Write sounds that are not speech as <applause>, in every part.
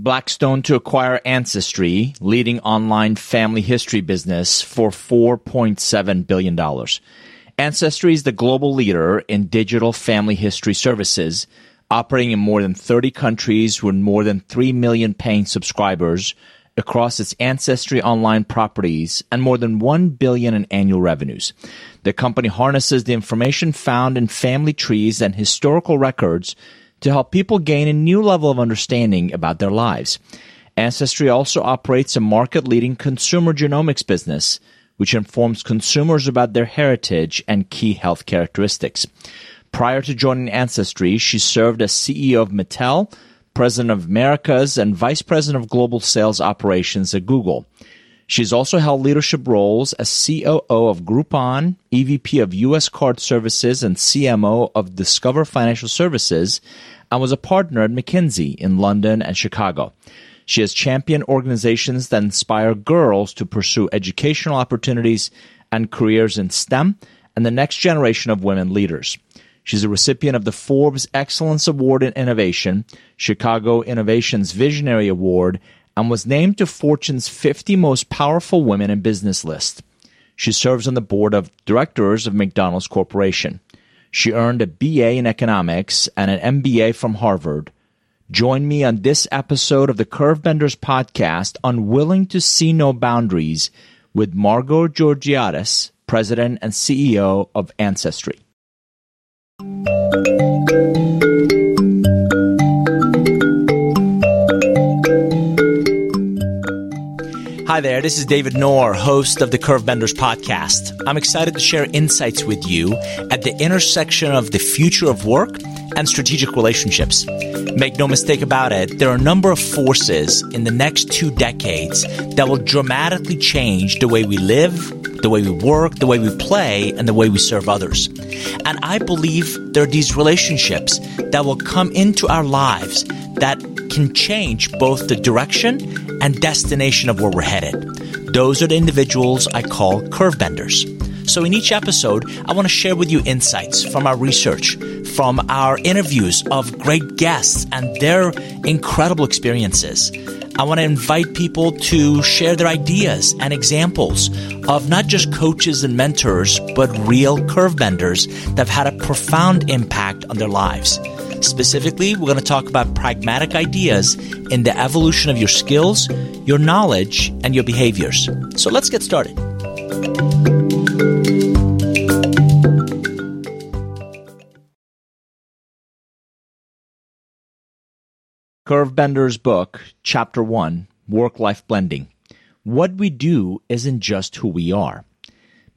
Blackstone to acquire Ancestry, leading online family history business, for $4.7 billion. Ancestry is the global leader in digital family history services, operating in more than 30 countries with more than 3 million paying subscribers across its Ancestry online properties and more than 1 billion in annual revenues. The company harnesses the information found in family trees and historical records to help people gain a new level of understanding about their lives. Ancestry also operates a market leading consumer genomics business, which informs consumers about their heritage and key health characteristics. Prior to joining Ancestry, she served as CEO of Mattel, President of Americas, and Vice President of Global Sales Operations at Google. She's also held leadership roles as COO of Groupon, EVP of U.S. Card Services, and CMO of Discover Financial Services, and was a partner at McKinsey in London and Chicago. She has championed organizations that inspire girls to pursue educational opportunities and careers in STEM and the next generation of women leaders. She's a recipient of the Forbes Excellence Award in Innovation, Chicago Innovation's Visionary Award, and was named to Fortune's 50 Most Powerful Women in Business list. She serves on the board of directors of McDonald's Corporation. She earned a BA in economics and an MBA from Harvard. Join me on this episode of the Curvebenders podcast, Unwilling to See No Boundaries, with Margot Georgiadis, President and CEO of Ancestry. Hi there, this is David Nour, host of the Curvebenders podcast. I'm excited to share insights with you at the intersection of the future of work and strategic relationships. Make no mistake about it, there are a number of forces in the next two decades that will dramatically change the way we live, the way we work, the way we play, and the way we serve others. And I believe there are these relationships that will come into our lives that can change both the direction and destination of where we're headed. Those are the individuals I call curve benders. So, in each episode, I want to share with you insights from our research, from our interviews of great guests and their incredible experiences. I want to invite people to share their ideas and examples of not just coaches and mentors, but real curve benders that have had a profound impact on their lives. Specifically, we're going to talk about pragmatic ideas in the evolution of your skills, your knowledge, and your behaviors. So let's get started. Curvebender's book, Chapter 1 Work Life Blending. What we do isn't just who we are.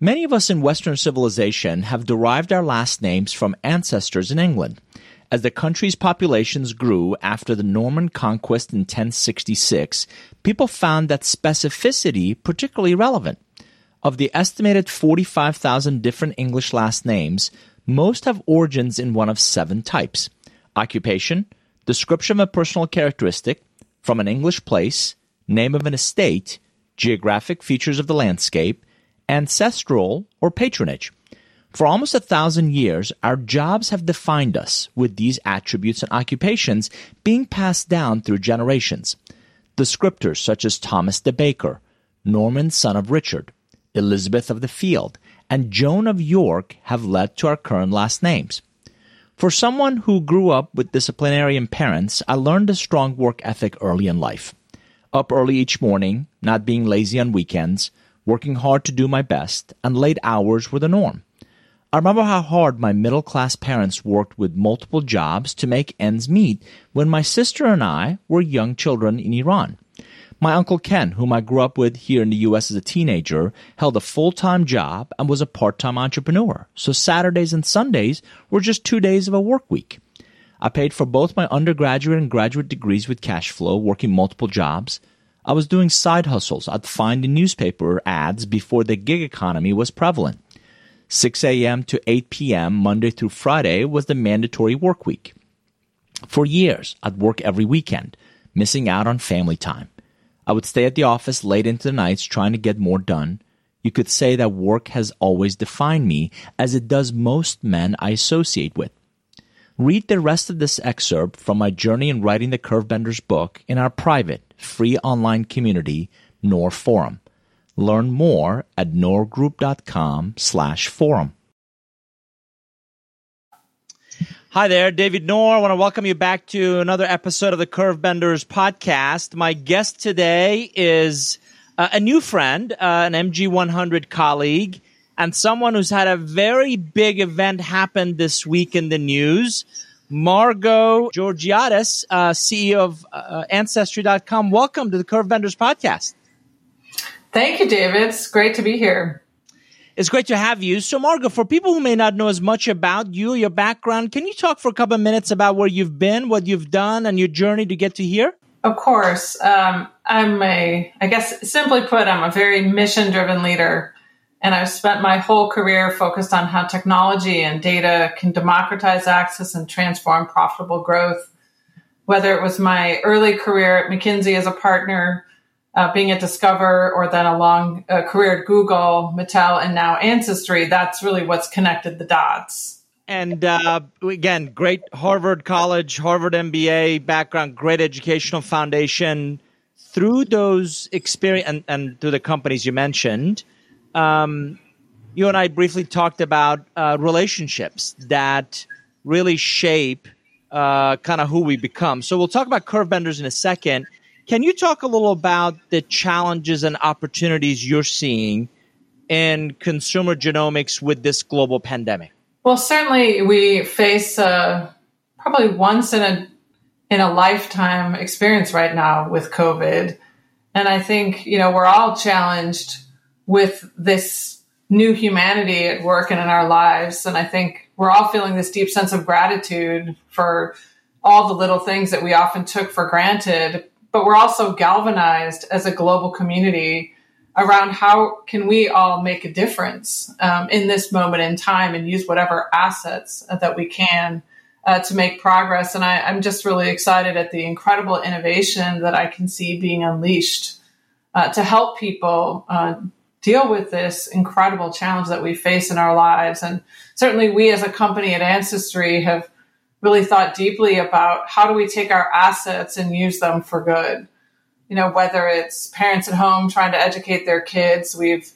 Many of us in Western civilization have derived our last names from ancestors in England. As the country's populations grew after the Norman conquest in 1066, people found that specificity particularly relevant. Of the estimated 45,000 different English last names, most have origins in one of seven types occupation, description of a personal characteristic, from an English place, name of an estate, geographic features of the landscape, ancestral, or patronage. For almost a thousand years, our jobs have defined us, with these attributes and occupations being passed down through generations. Descriptors such as Thomas de Baker, Norman son of Richard, Elizabeth of the Field, and Joan of York have led to our current last names. For someone who grew up with disciplinarian parents, I learned a strong work ethic early in life. Up early each morning, not being lazy on weekends, working hard to do my best, and late hours were the norm. I remember how hard my middle class parents worked with multiple jobs to make ends meet when my sister and I were young children in Iran. My Uncle Ken, whom I grew up with here in the U.S. as a teenager, held a full time job and was a part time entrepreneur. So Saturdays and Sundays were just two days of a work week. I paid for both my undergraduate and graduate degrees with cash flow, working multiple jobs. I was doing side hustles I'd find in newspaper ads before the gig economy was prevalent. 6 a.m. to 8 p.m. Monday through Friday was the mandatory work week. For years, I'd work every weekend, missing out on family time. I would stay at the office late into the nights trying to get more done. You could say that work has always defined me, as it does most men I associate with. Read the rest of this excerpt from my journey in writing the Curvebenders book in our private, free online community, Nour Forum. Learn more at nourgroup.com slash forum. Hi there, David Nour. I want to welcome you back to another episode of the Curvebenders podcast. My guest today is uh, a new friend, uh, an MG100 colleague, and someone who's had a very big event happen this week in the news. Margot Georgiadis, uh, CEO of uh, Ancestry.com. Welcome to the Curvebenders podcast. Thank you, David. It's great to be here. It's great to have you. So, Margot, for people who may not know as much about you, your background, can you talk for a couple of minutes about where you've been, what you've done, and your journey to get to here? Of course. Um, I'm a, I guess, simply put, I'm a very mission driven leader. And I've spent my whole career focused on how technology and data can democratize access and transform profitable growth. Whether it was my early career at McKinsey as a partner, uh, being at Discover or then a long uh, career at Google, Mattel, and now Ancestry, that's really what's connected the dots. And uh, again, great Harvard College, Harvard MBA background, great educational foundation. Through those experience and, and through the companies you mentioned, um, you and I briefly talked about uh, relationships that really shape uh, kind of who we become. So we'll talk about curve benders in a second. Can you talk a little about the challenges and opportunities you're seeing in consumer genomics with this global pandemic? Well, certainly we face uh, probably once in a in a lifetime experience right now with COVID, and I think you know we're all challenged with this new humanity at work and in our lives, and I think we're all feeling this deep sense of gratitude for all the little things that we often took for granted but we're also galvanized as a global community around how can we all make a difference um, in this moment in time and use whatever assets that we can uh, to make progress. And I, am just really excited at the incredible innovation that I can see being unleashed uh, to help people uh, deal with this incredible challenge that we face in our lives. And certainly, we as a company at Ancestry have really thought deeply about how do we take our assets and use them for good. You know, whether it's parents at home trying to educate their kids, we've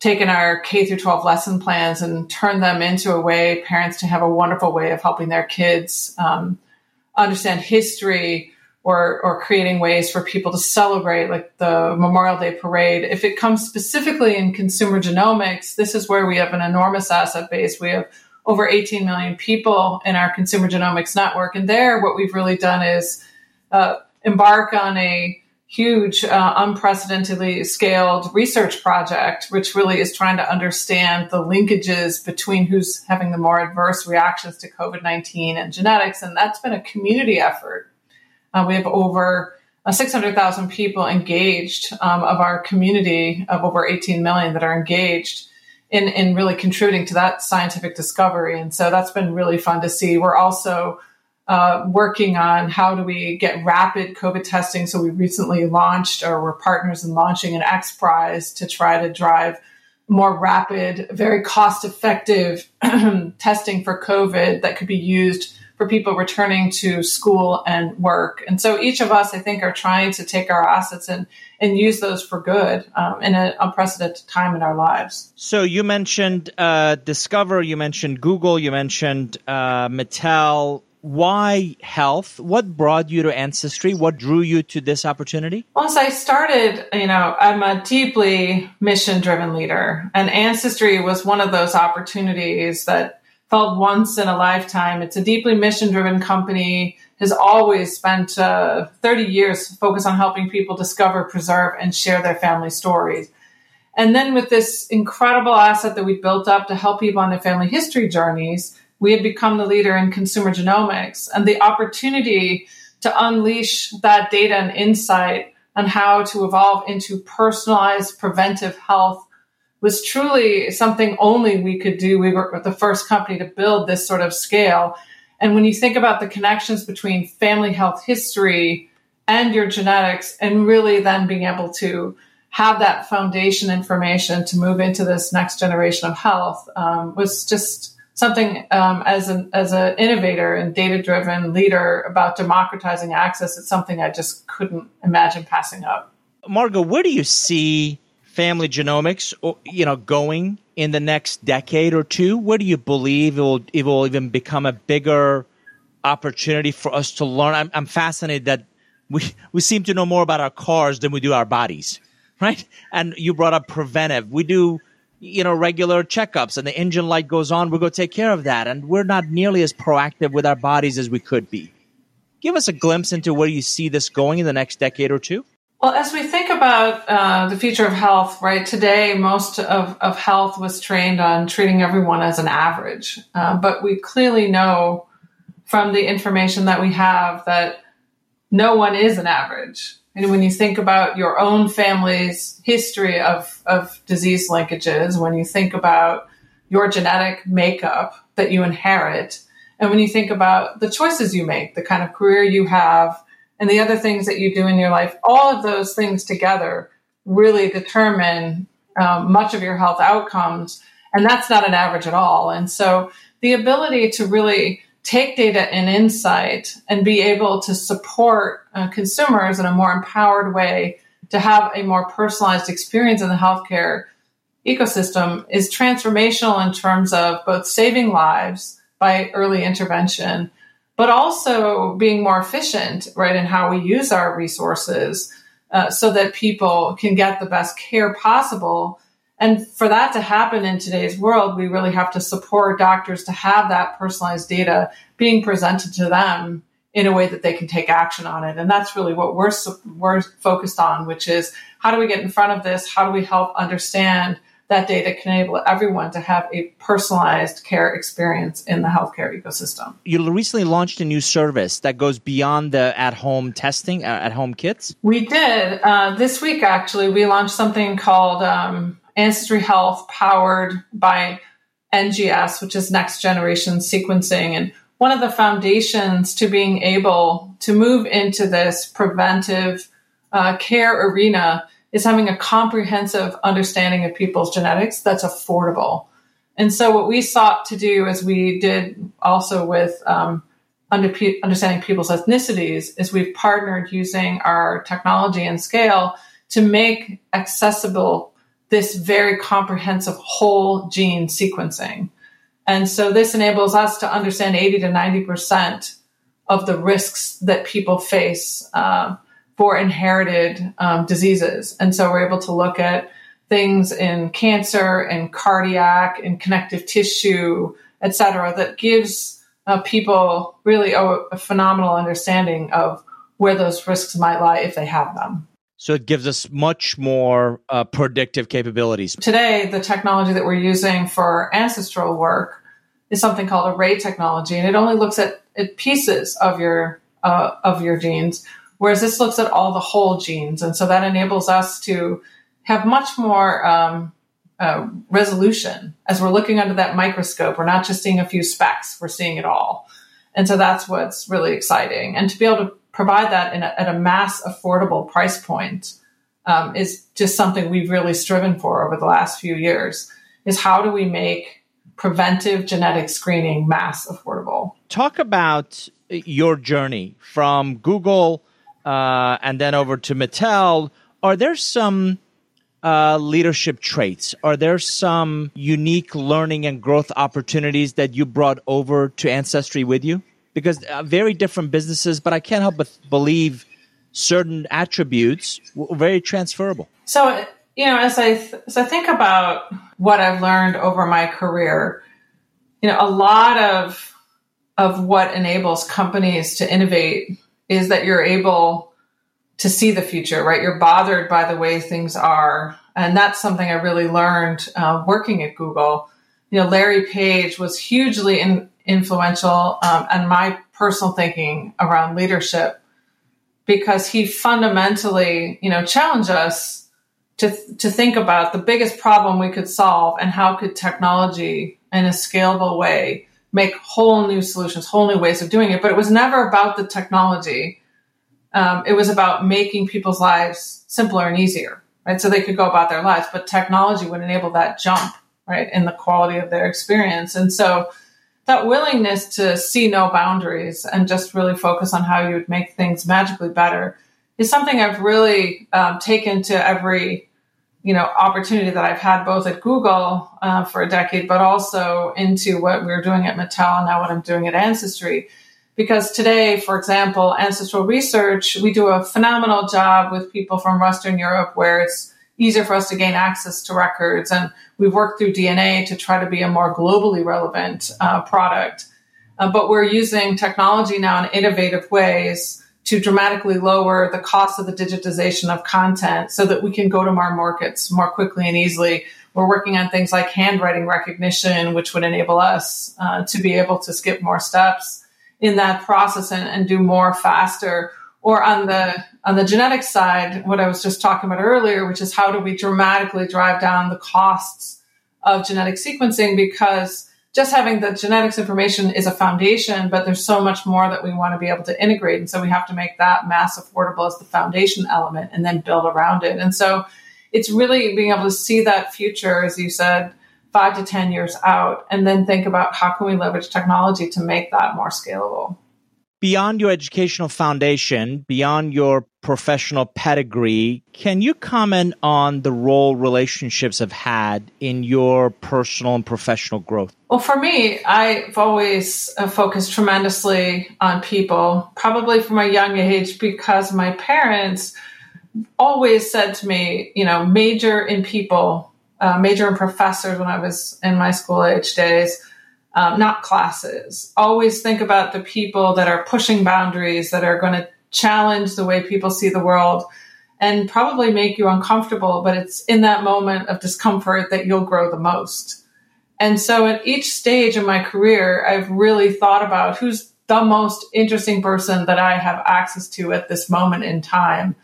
taken our K through 12 lesson plans and turned them into a way parents to have a wonderful way of helping their kids um, understand history or or creating ways for people to celebrate like the Memorial Day parade. If it comes specifically in consumer genomics, this is where we have an enormous asset base. We have over 18 million people in our consumer genomics network. And there, what we've really done is uh, embark on a huge, uh, unprecedentedly scaled research project, which really is trying to understand the linkages between who's having the more adverse reactions to COVID 19 and genetics. And that's been a community effort. Uh, we have over uh, 600,000 people engaged um, of our community of over 18 million that are engaged in, in really contributing to that scientific discovery. And so that's been really fun to see. We're also uh, working on how do we get rapid COVID testing. So we recently launched, or we're partners in launching an X Prize to try to drive more rapid, very cost effective <clears throat> testing for COVID that could be used for people returning to school and work. And so each of us, I think, are trying to take our assets and, and use those for good um, in an unprecedented time in our lives. So you mentioned uh, Discover, you mentioned Google, you mentioned uh, Mattel. Why health? What brought you to Ancestry? What drew you to this opportunity? Once I started, you know, I'm a deeply mission driven leader, and Ancestry was one of those opportunities that felt once in a lifetime. It's a deeply mission driven company, has always spent uh, 30 years focused on helping people discover, preserve, and share their family stories. And then with this incredible asset that we built up to help people on their family history journeys, we had become the leader in consumer genomics and the opportunity to unleash that data and insight on how to evolve into personalized preventive health was truly something only we could do. We were the first company to build this sort of scale. And when you think about the connections between family health history and your genetics, and really then being able to have that foundation information to move into this next generation of health um, was just something um, as an as an innovator and data driven leader about democratizing access. It's something I just couldn't imagine passing up. Margot, where do you see family genomics, you know, going in the next decade or two? Where do you believe it will, it will even become a bigger opportunity for us to learn? I'm, I'm fascinated that we, we seem to know more about our cars than we do our bodies, right? And you brought up preventive. We do, you know, regular checkups and the engine light goes on. Going to take care of that. And we're not nearly as proactive with our bodies as we could be. Give us a glimpse into where you see this going in the next decade or two. Well, as we think about uh, the future of health, right, today most of, of health was trained on treating everyone as an average. Uh, but we clearly know from the information that we have that no one is an average. And when you think about your own family's history of, of disease linkages, when you think about your genetic makeup that you inherit, and when you think about the choices you make, the kind of career you have, and the other things that you do in your life, all of those things together really determine um, much of your health outcomes. And that's not an average at all. And so the ability to really take data and insight and be able to support uh, consumers in a more empowered way to have a more personalized experience in the healthcare ecosystem is transformational in terms of both saving lives by early intervention but also being more efficient, right, in how we use our resources uh, so that people can get the best care possible. And for that to happen in today's world, we really have to support doctors to have that personalized data being presented to them in a way that they can take action on it. And that's really what we're we're focused on, which is how do we get in front of this? How do we help understand that data can enable everyone to have a personalized care experience in the healthcare ecosystem. You recently launched a new service that goes beyond the at home testing, uh, at home kits. We did. Uh, this week, actually, we launched something called um, Ancestry Health powered by NGS, which is next generation sequencing. And one of the foundations to being able to move into this preventive uh, care arena is having a comprehensive understanding of people's genetics that's affordable. And so, what we sought to do, as we did also with um, under, understanding people's ethnicities, is we've partnered using our technology and scale to make accessible this very comprehensive whole gene sequencing. And so, this enables us to understand 80 to 90% of the risks that people face. Uh, for inherited um, diseases. And so we're able to look at things in cancer and cardiac and connective tissue, et cetera, that gives uh, people really a, a phenomenal understanding of where those risks might lie if they have them. So it gives us much more uh, predictive capabilities. Today, the technology that we're using for ancestral work is something called array technology, and it only looks at, at pieces of your uh, of your genes, Whereas this looks at all the whole genes. And so that enables us to have much more um, uh, resolution as we're looking under that microscope. We're not just seeing a few specks, we're seeing it all. And so that's what's really exciting. And to be able to provide that a, at a mass affordable price point um, is just something we've really striven for over the last few years is how do we make preventive genetic screening mass affordable? Talk about your journey from Google uh, and then over to Mattel. Are there some uh, leadership traits? Are there some unique learning and growth opportunities that you brought over to Ancestry with you? Because uh, very different businesses, but I can't help but believe certain attributes were very transferable. So, you know, as I th- as I think about what I've learned over my career, you know, a lot of of what enables companies to innovate is that you're able to see the future, right? You're bothered by the way things are. And that's something I really learned uh, working at Google. You know, Larry Page was hugely in, influential um, my personal thinking around leadership because he fundamentally, you know, challenged us to, to think about the biggest problem we could solve and how could technology in a scalable way make whole new solutions, whole new ways of doing it. But it was never about the technology. Um, it was about making people's lives simpler and easier, right? So they could go about their lives, but technology would enable that jump, right, in the quality of their experience. And so that willingness to see no boundaries and just really focus on how you would make things magically better is something I've really um, taken to every you know opportunity that I've had both at Google uh, for a decade, but also into what we are doing at Mattel and now what I'm doing at Ancestry. Because today, for example, ancestral research, we do a phenomenal job with people from Western Europe where it's easier for us to gain access to records. And we've worked through DNA to try to be a more globally relevant uh, product. Uh, but we're using technology now in innovative ways to dramatically lower the cost of the digitization of content so that we can go to more markets more quickly and easily. We're working on things like handwriting recognition, which would enable us uh, to be able to skip more steps in that process and, and do more faster. Or on the on the genetic side, what I was just talking about earlier, which is how do we dramatically drive down the costs of genetic sequencing because just having the genetics information is a foundation, but there's so much more that we want to be able to integrate. And so we have to make that mass affordable as the foundation element and then build around it. And so it's really being able to see that future, as you said, five to 10 years out, and then think about how can we leverage technology to make that more scalable beyond your educational foundation, beyond your professional pedigree, can you comment on the role relationships have had in your personal and professional growth? Well, for me, I've always uh, focused tremendously on people, probably from a young age, because my parents always said to me, you know, major in people, uh, major in professors when I was in my school age days um, not classes. Always think about the people that are pushing boundaries, that are going to challenge the way people see the world and probably make you uncomfortable, but it's in that moment of discomfort that you'll grow the most. And so at each stage in my career, I've really thought about who's the most interesting person that I have access to at this moment in time.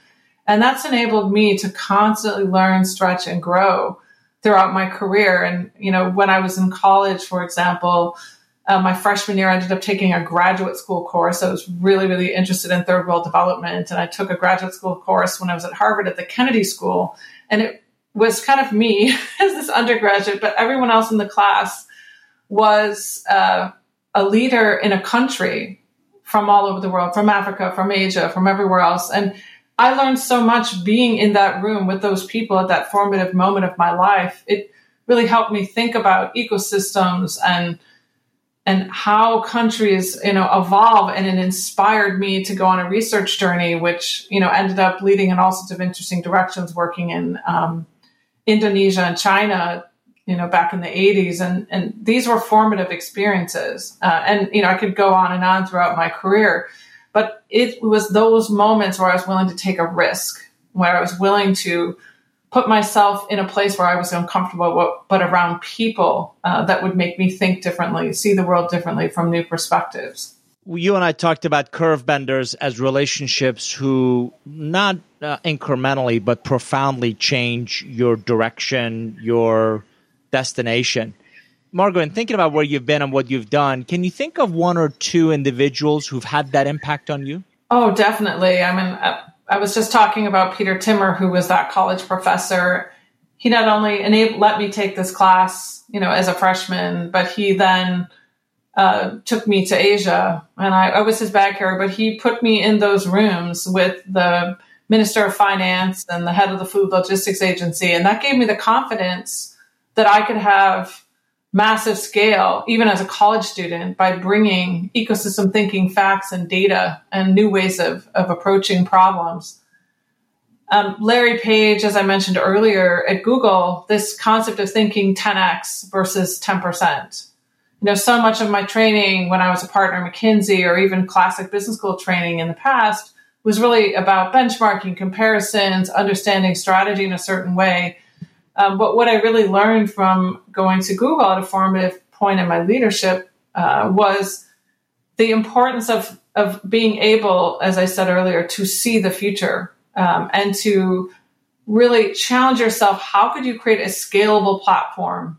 And that's enabled me to constantly learn, stretch, and grow throughout my career. And, you know, when I was in college, for example, uh, my freshman year, I ended up taking a graduate school course. I was really, really interested in third world development. And I took a graduate school course when I was at Harvard at the Kennedy School. And it was kind of me <laughs> as this undergraduate, but everyone else in the class was uh, a leader in a country from all over the world, from Africa, from Asia, from everywhere else. And I learned so much being in that room with those people at that formative moment of my life. It really helped me think about ecosystems and and how countries you know evolve and it inspired me to go on a research journey which you know ended up leading in all sorts of interesting directions working in um, indonesia and china you know back in the 80s and and these were formative experiences. Uh, and you know i could go on and on throughout my career but it was those moments where I was willing to take a risk, where I was willing to put myself in a place where I was uncomfortable, but around people uh, that would make me think differently, see the world differently from new perspectives. You and I talked about curve benders as relationships who not uh, incrementally, but profoundly change your direction, your destination. Margot, in thinking about where you've been and what you've done, can you think of one or two individuals who've had that impact on you? Oh, definitely. I mean, I was just talking about Peter Timmer, who was that college professor. He not only enabled, let me take this class, you know, as a freshman, but he then uh, took me to Asia, and I, I was his bag carrier. But he put me in those rooms with the minister of finance and the head of the food logistics agency, and that gave me the confidence that I could have massive scale, even as a college student, by bringing ecosystem thinking, facts, and data and new ways of, of approaching problems. Um, Larry Page, as I mentioned earlier at Google, this concept of thinking 10x versus 10%. You know, so much of my training when I was a partner at McKinsey or even classic business school training in the past was really about benchmarking, comparisons, understanding strategy in a certain way um, but what I really learned from going to Google at a formative point in my leadership uh, was the importance of of being able, as I said earlier, to see the future um, and to really challenge yourself. How could you create a scalable platform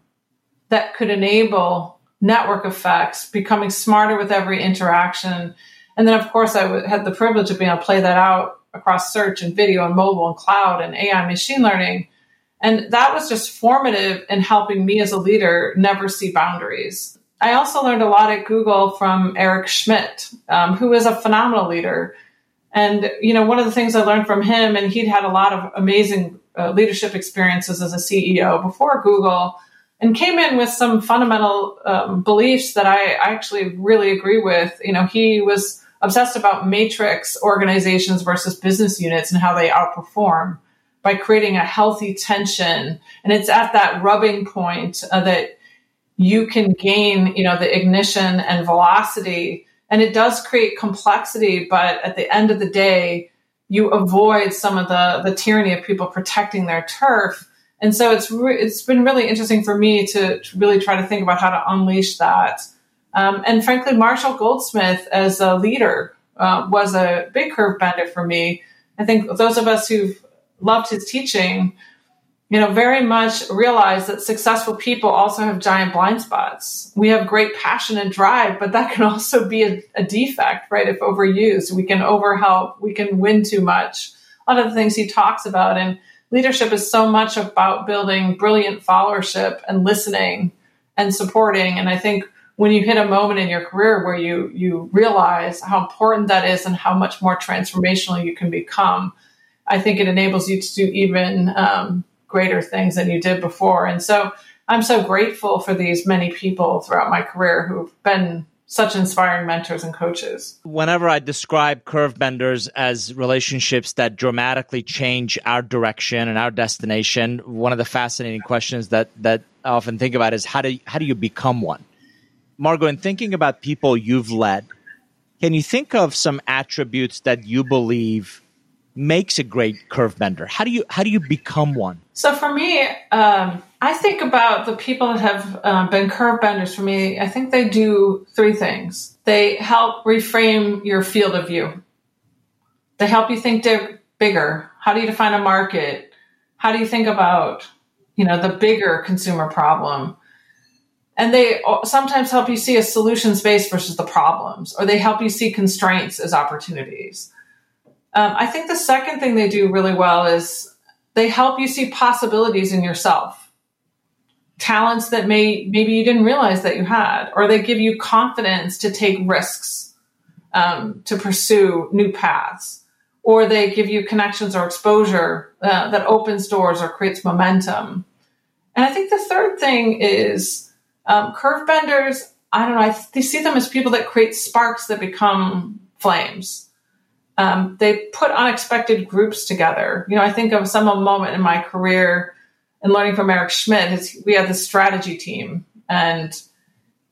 that could enable network effects, becoming smarter with every interaction? And then, of course, I w- had the privilege of being able to play that out across search and video and mobile and cloud and AI machine learning and that was just formative in helping me as a leader never see boundaries. I also learned a lot at Google from Eric Schmidt, um, who is a phenomenal leader. And, you know, one of the things I learned from him, and he'd had a lot of amazing uh, leadership experiences as a CEO before Google and came in with some fundamental um, beliefs that I, I actually really agree with. You know, he was obsessed about matrix organizations versus business units and how they outperform by creating a healthy tension. And it's at that rubbing point uh, that you can gain, you know, the ignition and velocity. And it does create complexity, but at the end of the day, you avoid some of the, the tyranny of people protecting their turf. And so it's re- it's been really interesting for me to, to, really try to think about how to unleash that. Um, and frankly, Marshall Goldsmith as a leader uh, was a big curve bender for me. I think those of us who've loved his teaching, you know, very much realize that successful people also have giant blind spots. We have great passion and drive, but that can <laughs> also be a, a defect, right? If overused, we can overhelp, we can win too much. A lot of the things he talks about and leadership is so much about building brilliant followership and listening and supporting. And I think when you hit a moment in your career where you you realize how important that is and how much more transformational you can become, I think it enables you to do even um, greater things than you did before. And so I'm so grateful for these many people throughout my career who've been such inspiring mentors and coaches. Whenever I describe curve benders as relationships that dramatically change our direction and our destination, one of the fascinating questions that that I often think about is how do how do you become one? Margot, in thinking about people you've led, can you think of some attributes that you believe makes a great curve bender? How do you how do you become one? So for me, um, I think about the people that have uh, been curve benders for me. I think they do three things. They help reframe your field of view. They help you think bigger. How do you define a market? How do you think about you know the bigger consumer problem? And they sometimes help you see a solution space versus the problems, or they help you see constraints as opportunities. Um, I think the second thing they do really well is they help you see possibilities in yourself, talents that may maybe you didn't realize that you had, or they give you confidence to take risks, um, to pursue new paths, or they give you connections or exposure uh, that opens doors or creates momentum. And I think the third thing is um, curve benders. I don't know. I th- see them as people that create sparks that become flames um, they put unexpected groups together. You know, I think of some moment in my career and learning from Eric Schmidt. We had this strategy team, and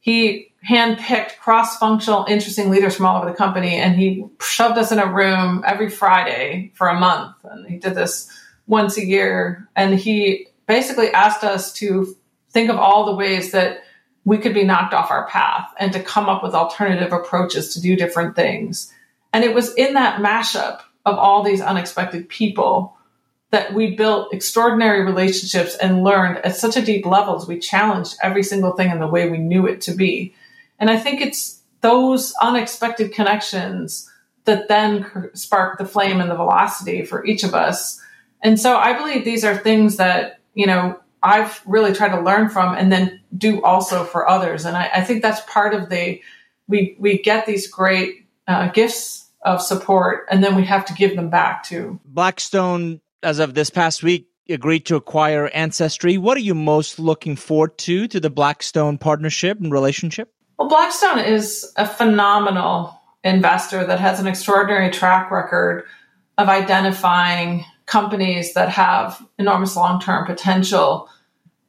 he handpicked cross-functional, interesting leaders from all over the company, and he shoved us in a room every Friday for a month. And he did this once a year, and he basically asked us to think of all the ways that we could be knocked off our path and to come up with alternative approaches to do different things. And it was in that mashup of all these unexpected people that we built extraordinary relationships and learned at such a deep levels. We challenged every single thing in the way we knew it to be. And I think it's those unexpected connections that then spark the flame and the velocity for each of us. And so I believe these are things that, you know, I've really tried to learn from and then do also for others. And I, I think that's part of the, we, we get these great uh, gifts of support, and then we have to give them back to Blackstone, as of this past week, agreed to acquire Ancestry. What are you most looking forward to to the Blackstone partnership and relationship? Well, Blackstone is a phenomenal investor that has an extraordinary track record of identifying companies that have enormous long term potential.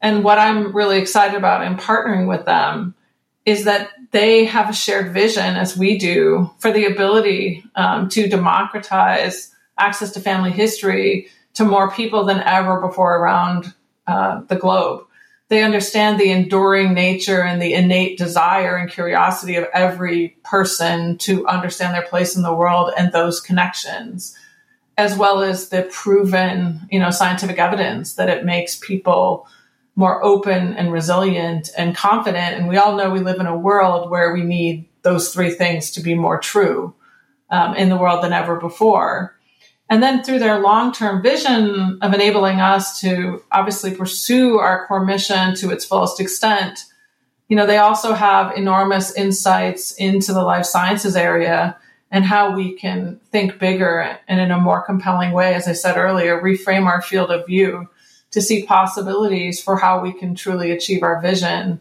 And what I'm really excited about in partnering with them is that they have a shared vision, as we do, for the ability um, to democratize access to family history to more people than ever before around uh, the globe. They understand the enduring nature and the innate desire and curiosity of every person to understand their place in the world and those connections, as well as the proven, you know, scientific evidence that it makes people more open and resilient and confident. And we all know we live in a world where we need those three things to be more true um, in the world than ever before. And then through their long term vision of enabling us to obviously pursue our core mission to its fullest extent, you know, they also have enormous insights into the life sciences area and how we can think bigger and in a more compelling way, as I said earlier, reframe our field of view to see possibilities for how we can truly achieve our vision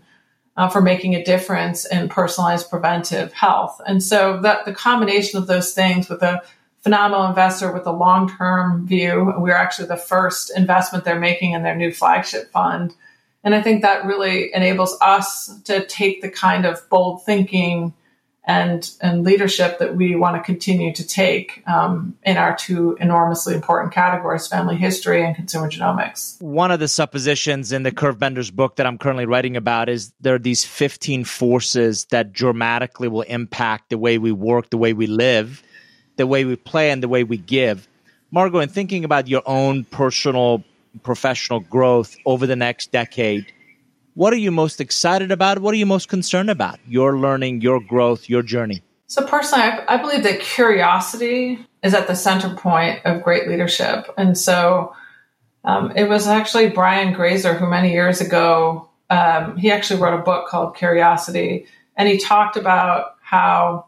uh, for making a difference in personalized preventive health. And so that the combination of those things with a phenomenal investor with a long-term view, we're actually the first investment they're making in their new flagship fund. And I think that really enables us to take the kind of bold thinking and and leadership that we want to continue to take um, in our two enormously important categories family history and consumer genomics. One of the suppositions in the Curvebenders book that i'm currently writing about is there are these 15 forces that dramatically will impact the way we work the way we live the way we play and the way we give. Margot in thinking about your own personal professional growth over the next decade what are you most excited about? What are you most concerned about? Your learning, your growth, your journey. So, personally, I, I believe that curiosity is at the center point of great leadership. And so, um, it was actually Brian Grazer who, many years ago, um, he actually wrote a book called Curiosity, and he talked about how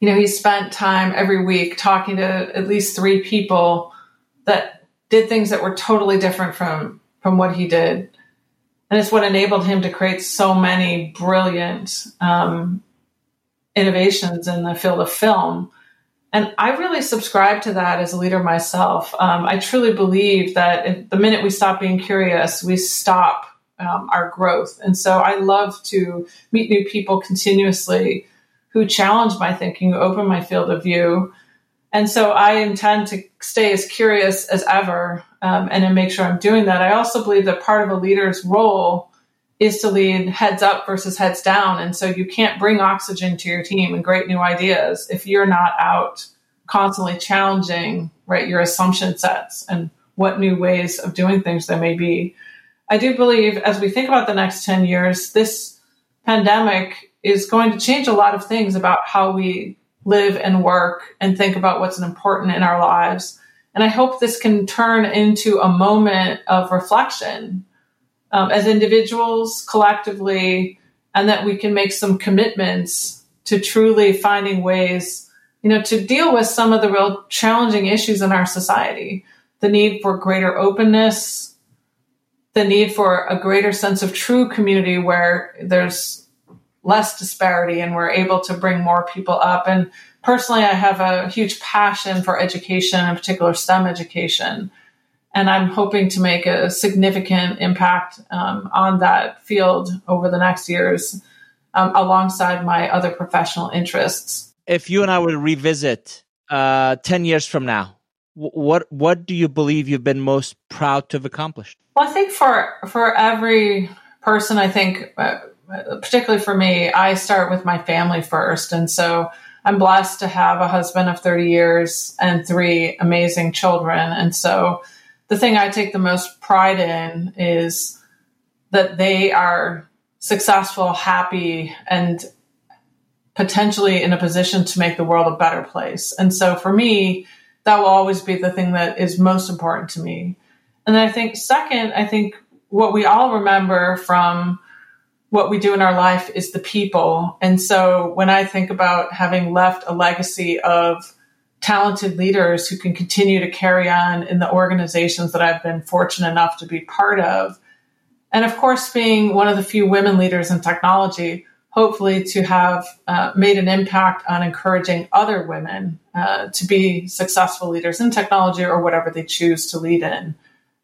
you know he spent time every week talking to at least three people that did things that were totally different from from what he did and it's what enabled him to create so many brilliant um, innovations in the field of film. And I really subscribe to that as a leader myself. Um, I truly believe that the minute we stop being curious, we stop um, our growth. And so I love to meet new people continuously who challenge my thinking, who open my field of view. And so I intend to stay as curious as ever um, and to make sure I'm doing that. I also believe that part of a leader's role is to lead heads up versus heads down. And so you can't bring oxygen to your team and great new ideas if you're not out constantly challenging right your assumption sets and what new ways of doing things there may be. I do believe as we think about the next 10 years, this pandemic is going to change a lot of things about how we live and work and think about what's important in our lives. And I hope this can turn into a moment of reflection um, as individuals, collectively, and that we can make some commitments to truly finding ways, you know, to deal with some of the real challenging issues in our society. The need for greater openness, the need for a greater sense of true community where there's less disparity and we're able to bring more people up. And personally, I have a huge passion for education, in particular STEM education. And I'm hoping to make a significant impact um, on that field over the next years um, alongside my other professional interests. If you and I were to revisit uh, 10 years from now, what what do you believe you've been most proud to have accomplished? Well, I think for for every person, I think, uh, particularly for me, I start with my family first, and so I'm blessed to have a husband of 30 years and three amazing children. And so the thing I take the most pride in is that they are successful, happy, and potentially in a position to make the world a better place. And so for me, that will always be the thing that is most important to me. And then I think second, I think what we all remember from what we do in our life is the people. And so when I think about having left a legacy of talented leaders who can continue to carry on in the organizations that I've been fortunate enough to be part of, and of course, being one of the few women leaders in technology, hopefully to have uh, made an impact on encouraging other women uh, to be successful leaders in technology or whatever they choose to lead in,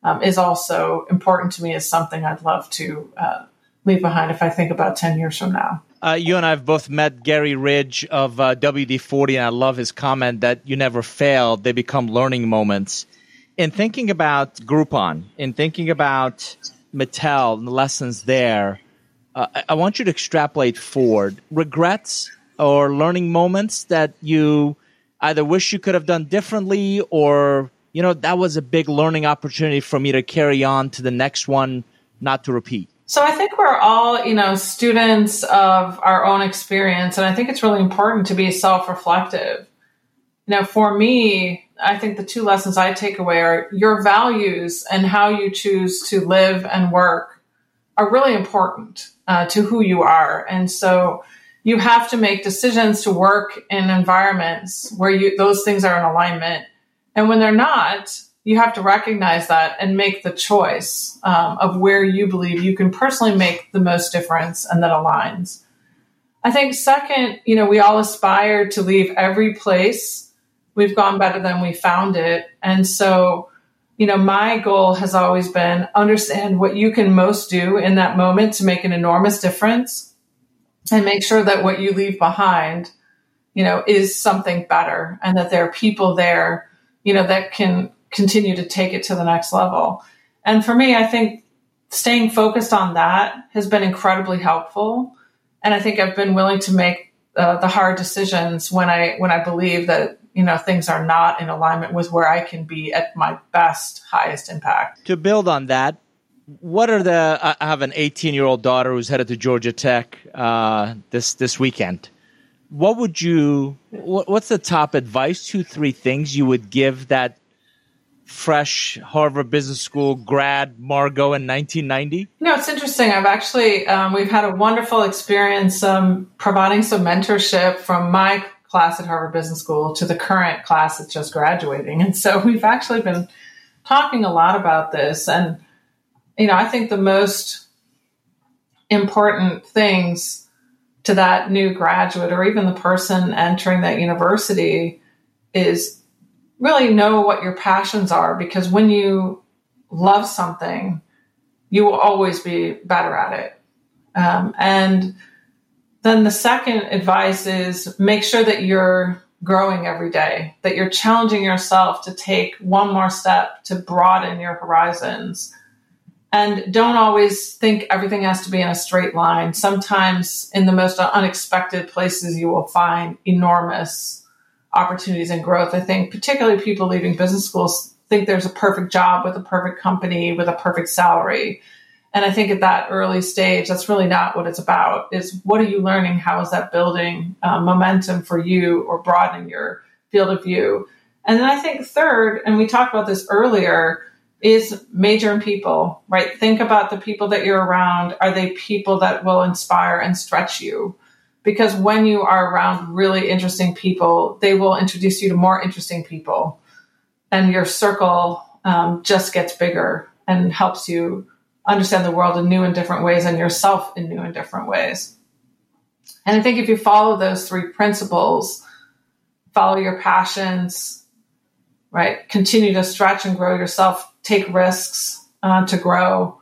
um, is also important to me as something I'd love to uh, leave behind if I think about 10 years from now. Uh, you and I have both met Gary Ridge of uh, WD 40, and I love his comment that you never fail, they become learning moments. In thinking about Groupon, in thinking about Mattel and the lessons there, uh, I want you to extrapolate forward regrets or learning moments that you either wish you could have done differently or, you know, that was a big learning opportunity for me to carry on to the next one, not to repeat. So I think we're all, you know, students of our own experience. And I think it's really important to be self reflective. Know, for me, I think the two lessons I take away are your values and how you choose to live and work are really important. uh, to who you are. And so you have to make decisions to work in environments where you, those things are in alignment. And when they're not, you have to recognize that and make the choice um, of where you believe you can personally make the most difference and that aligns. I think second, you know, we all aspire to leave every place we've gone better than we found it. And so, you know, my goal has always been understand what you can most do in that moment to make an enormous difference and make sure that what you leave behind, you know, is something better and that there are people there, you know, that can continue to take it to the next level. And for me, I think staying focused on that has been incredibly helpful. And I think I've been willing to make uh, the hard decisions when I when I believe that you know things are not in alignment with where I can be at my best, highest impact. To build on that, what are the? I have an 18 year old daughter who's headed to Georgia Tech uh, this this weekend. What would you? What's the top advice? Two, three things you would give that fresh Harvard Business School grad Margo in 1990? No, it's interesting. I've actually um, we've had a wonderful experience um, providing some mentorship from my class at Harvard Business School to the current class that's just graduating, and so we've actually been talking a lot about this. And you know, I think the most important things to that new graduate or even the person entering that university is really know what your passions are because when you love something, you will always be better at it. Um, and then the second advice is make sure that you're growing every day, that you're challenging yourself to take one more step to broaden your horizons. And don't always think everything has to be in a straight line. Sometimes in the most unexpected places, you will find enormous opportunities and growth. I think particularly people leaving business schools think there's a perfect job with a perfect company with a perfect salary. And I think at that early stage, that's really not what it's about. Is what are you learning? How is that building uh, momentum for you or broadening your field of view? And then I think third, and we talked about this earlier, is major in people, right? Think about the people that you're around. Are they people that will inspire and stretch you? Because when you are around really interesting people, they will introduce you to more interesting people, and your circle um, just gets bigger and helps you understand the world in new and different ways and yourself in new and different ways. And I think if you follow those three principles, follow your passions, right? Continue to stretch and grow yourself, take risks uh, to grow,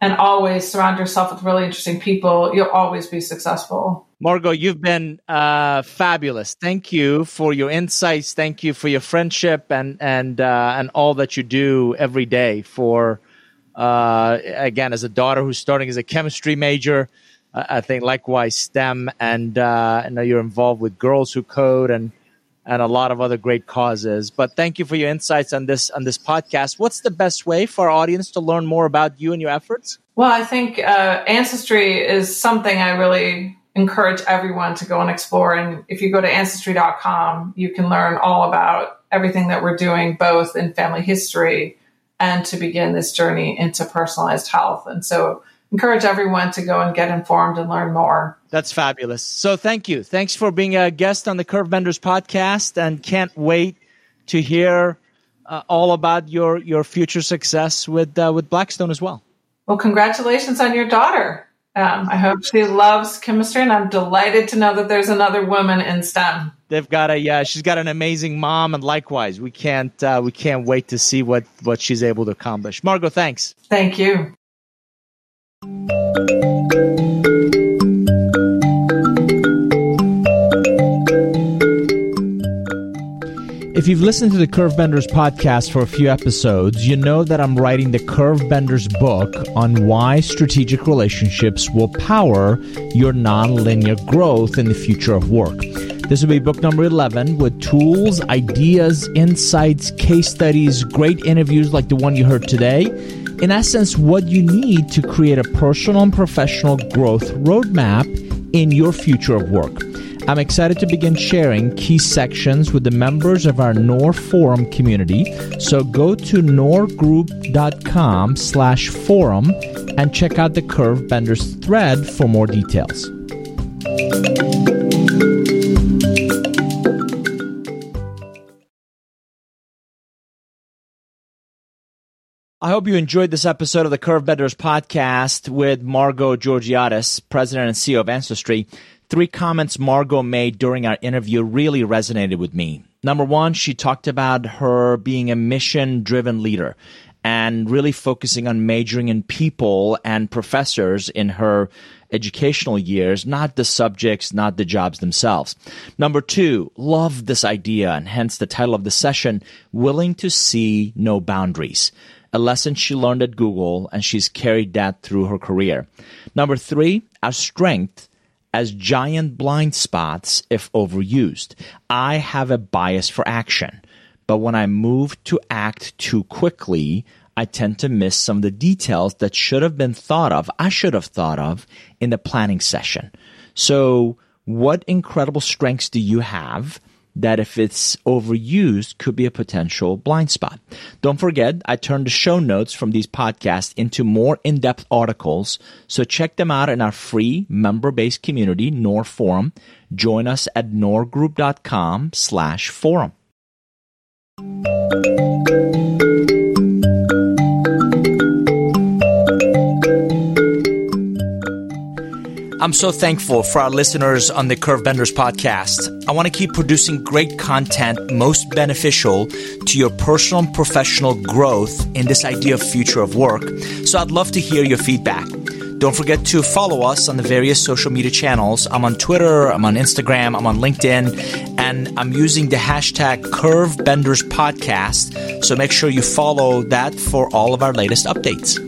and always surround yourself with really interesting people, you'll always be successful. Margo, you've been uh, fabulous. Thank you for your insights. Thank you for your friendship and and uh, and all that you do every day. For uh, again, as a daughter who's starting as a chemistry major, I think likewise STEM, and uh, I know you're involved with Girls Who Code and and a lot of other great causes. But thank you for your insights on this on this podcast. What's the best way for our audience to learn more about you and your efforts? Well, I think uh, ancestry is something I really encourage everyone to go and explore. And if you go to ancestry.com, you can learn all about everything that we're doing, both in family history and to begin this journey into personalized health. And so encourage everyone to go and get informed and learn more. That's fabulous. So thank you. Thanks for being a guest on the Curve Benders podcast and can't wait to hear uh, all about your your future success with uh, with Blackstone as well. Well, congratulations on your daughter. Um, I hope she loves chemistry, and I'm delighted to know that there's another woman in STEM. They've got a yeah, she's got an amazing mom, and likewise, we can't uh, we can't wait to see what what she's able to accomplish. Margo, thanks. Thank you. If you've listened to the Curvebenders podcast for a few episodes, you know that I'm writing the Curvebenders book on why strategic relationships will power your nonlinear growth in the future of work. This will be book number 11 with tools, ideas, insights, case studies, great interviews like the one you heard today. In essence, what you need to create a personal and professional growth roadmap in your future of work. I'm excited to begin sharing key sections with the members of our Nour Forum community. So go to nourgroup.com slash forum and check out the Curve Benders thread for more details. I hope you enjoyed this episode of the Curve Benders podcast with Margo Georgiadis, President and CEO of Ancestry. Three comments Margo made during our interview really resonated with me. Number one, she talked about her being a mission driven leader and really focusing on majoring in people and professors in her educational years, not the subjects, not the jobs themselves. Number two, love this idea and hence the title of the session, Willing to See No Boundaries a lesson she learned at Google, and she's carried that through her career. Number three, our strength as giant blind spots if overused. I have a bias for action, but when I move to act too quickly, I tend to miss some of the details that should have been thought of, I should have thought of in the planning session. So, what incredible strengths do you have? That if it's overused could be a potential blind spot. Don't forget, I turned the show notes from these podcasts into more in-depth articles, so check them out in our free member-based community, Nour Forum. Join us at nourgroup.com slash forum. I'm so thankful for our listeners on the Curvebenders podcast. I want to keep producing great content most beneficial to your personal and professional growth in this idea of future of work. So I'd love to hear your feedback. Don't forget to follow us on the various social media channels. I'm on Twitter, I'm on Instagram, I'm on LinkedIn, and I'm using the hashtag Curve Benders Podcast. So make sure you follow that for all of our latest updates.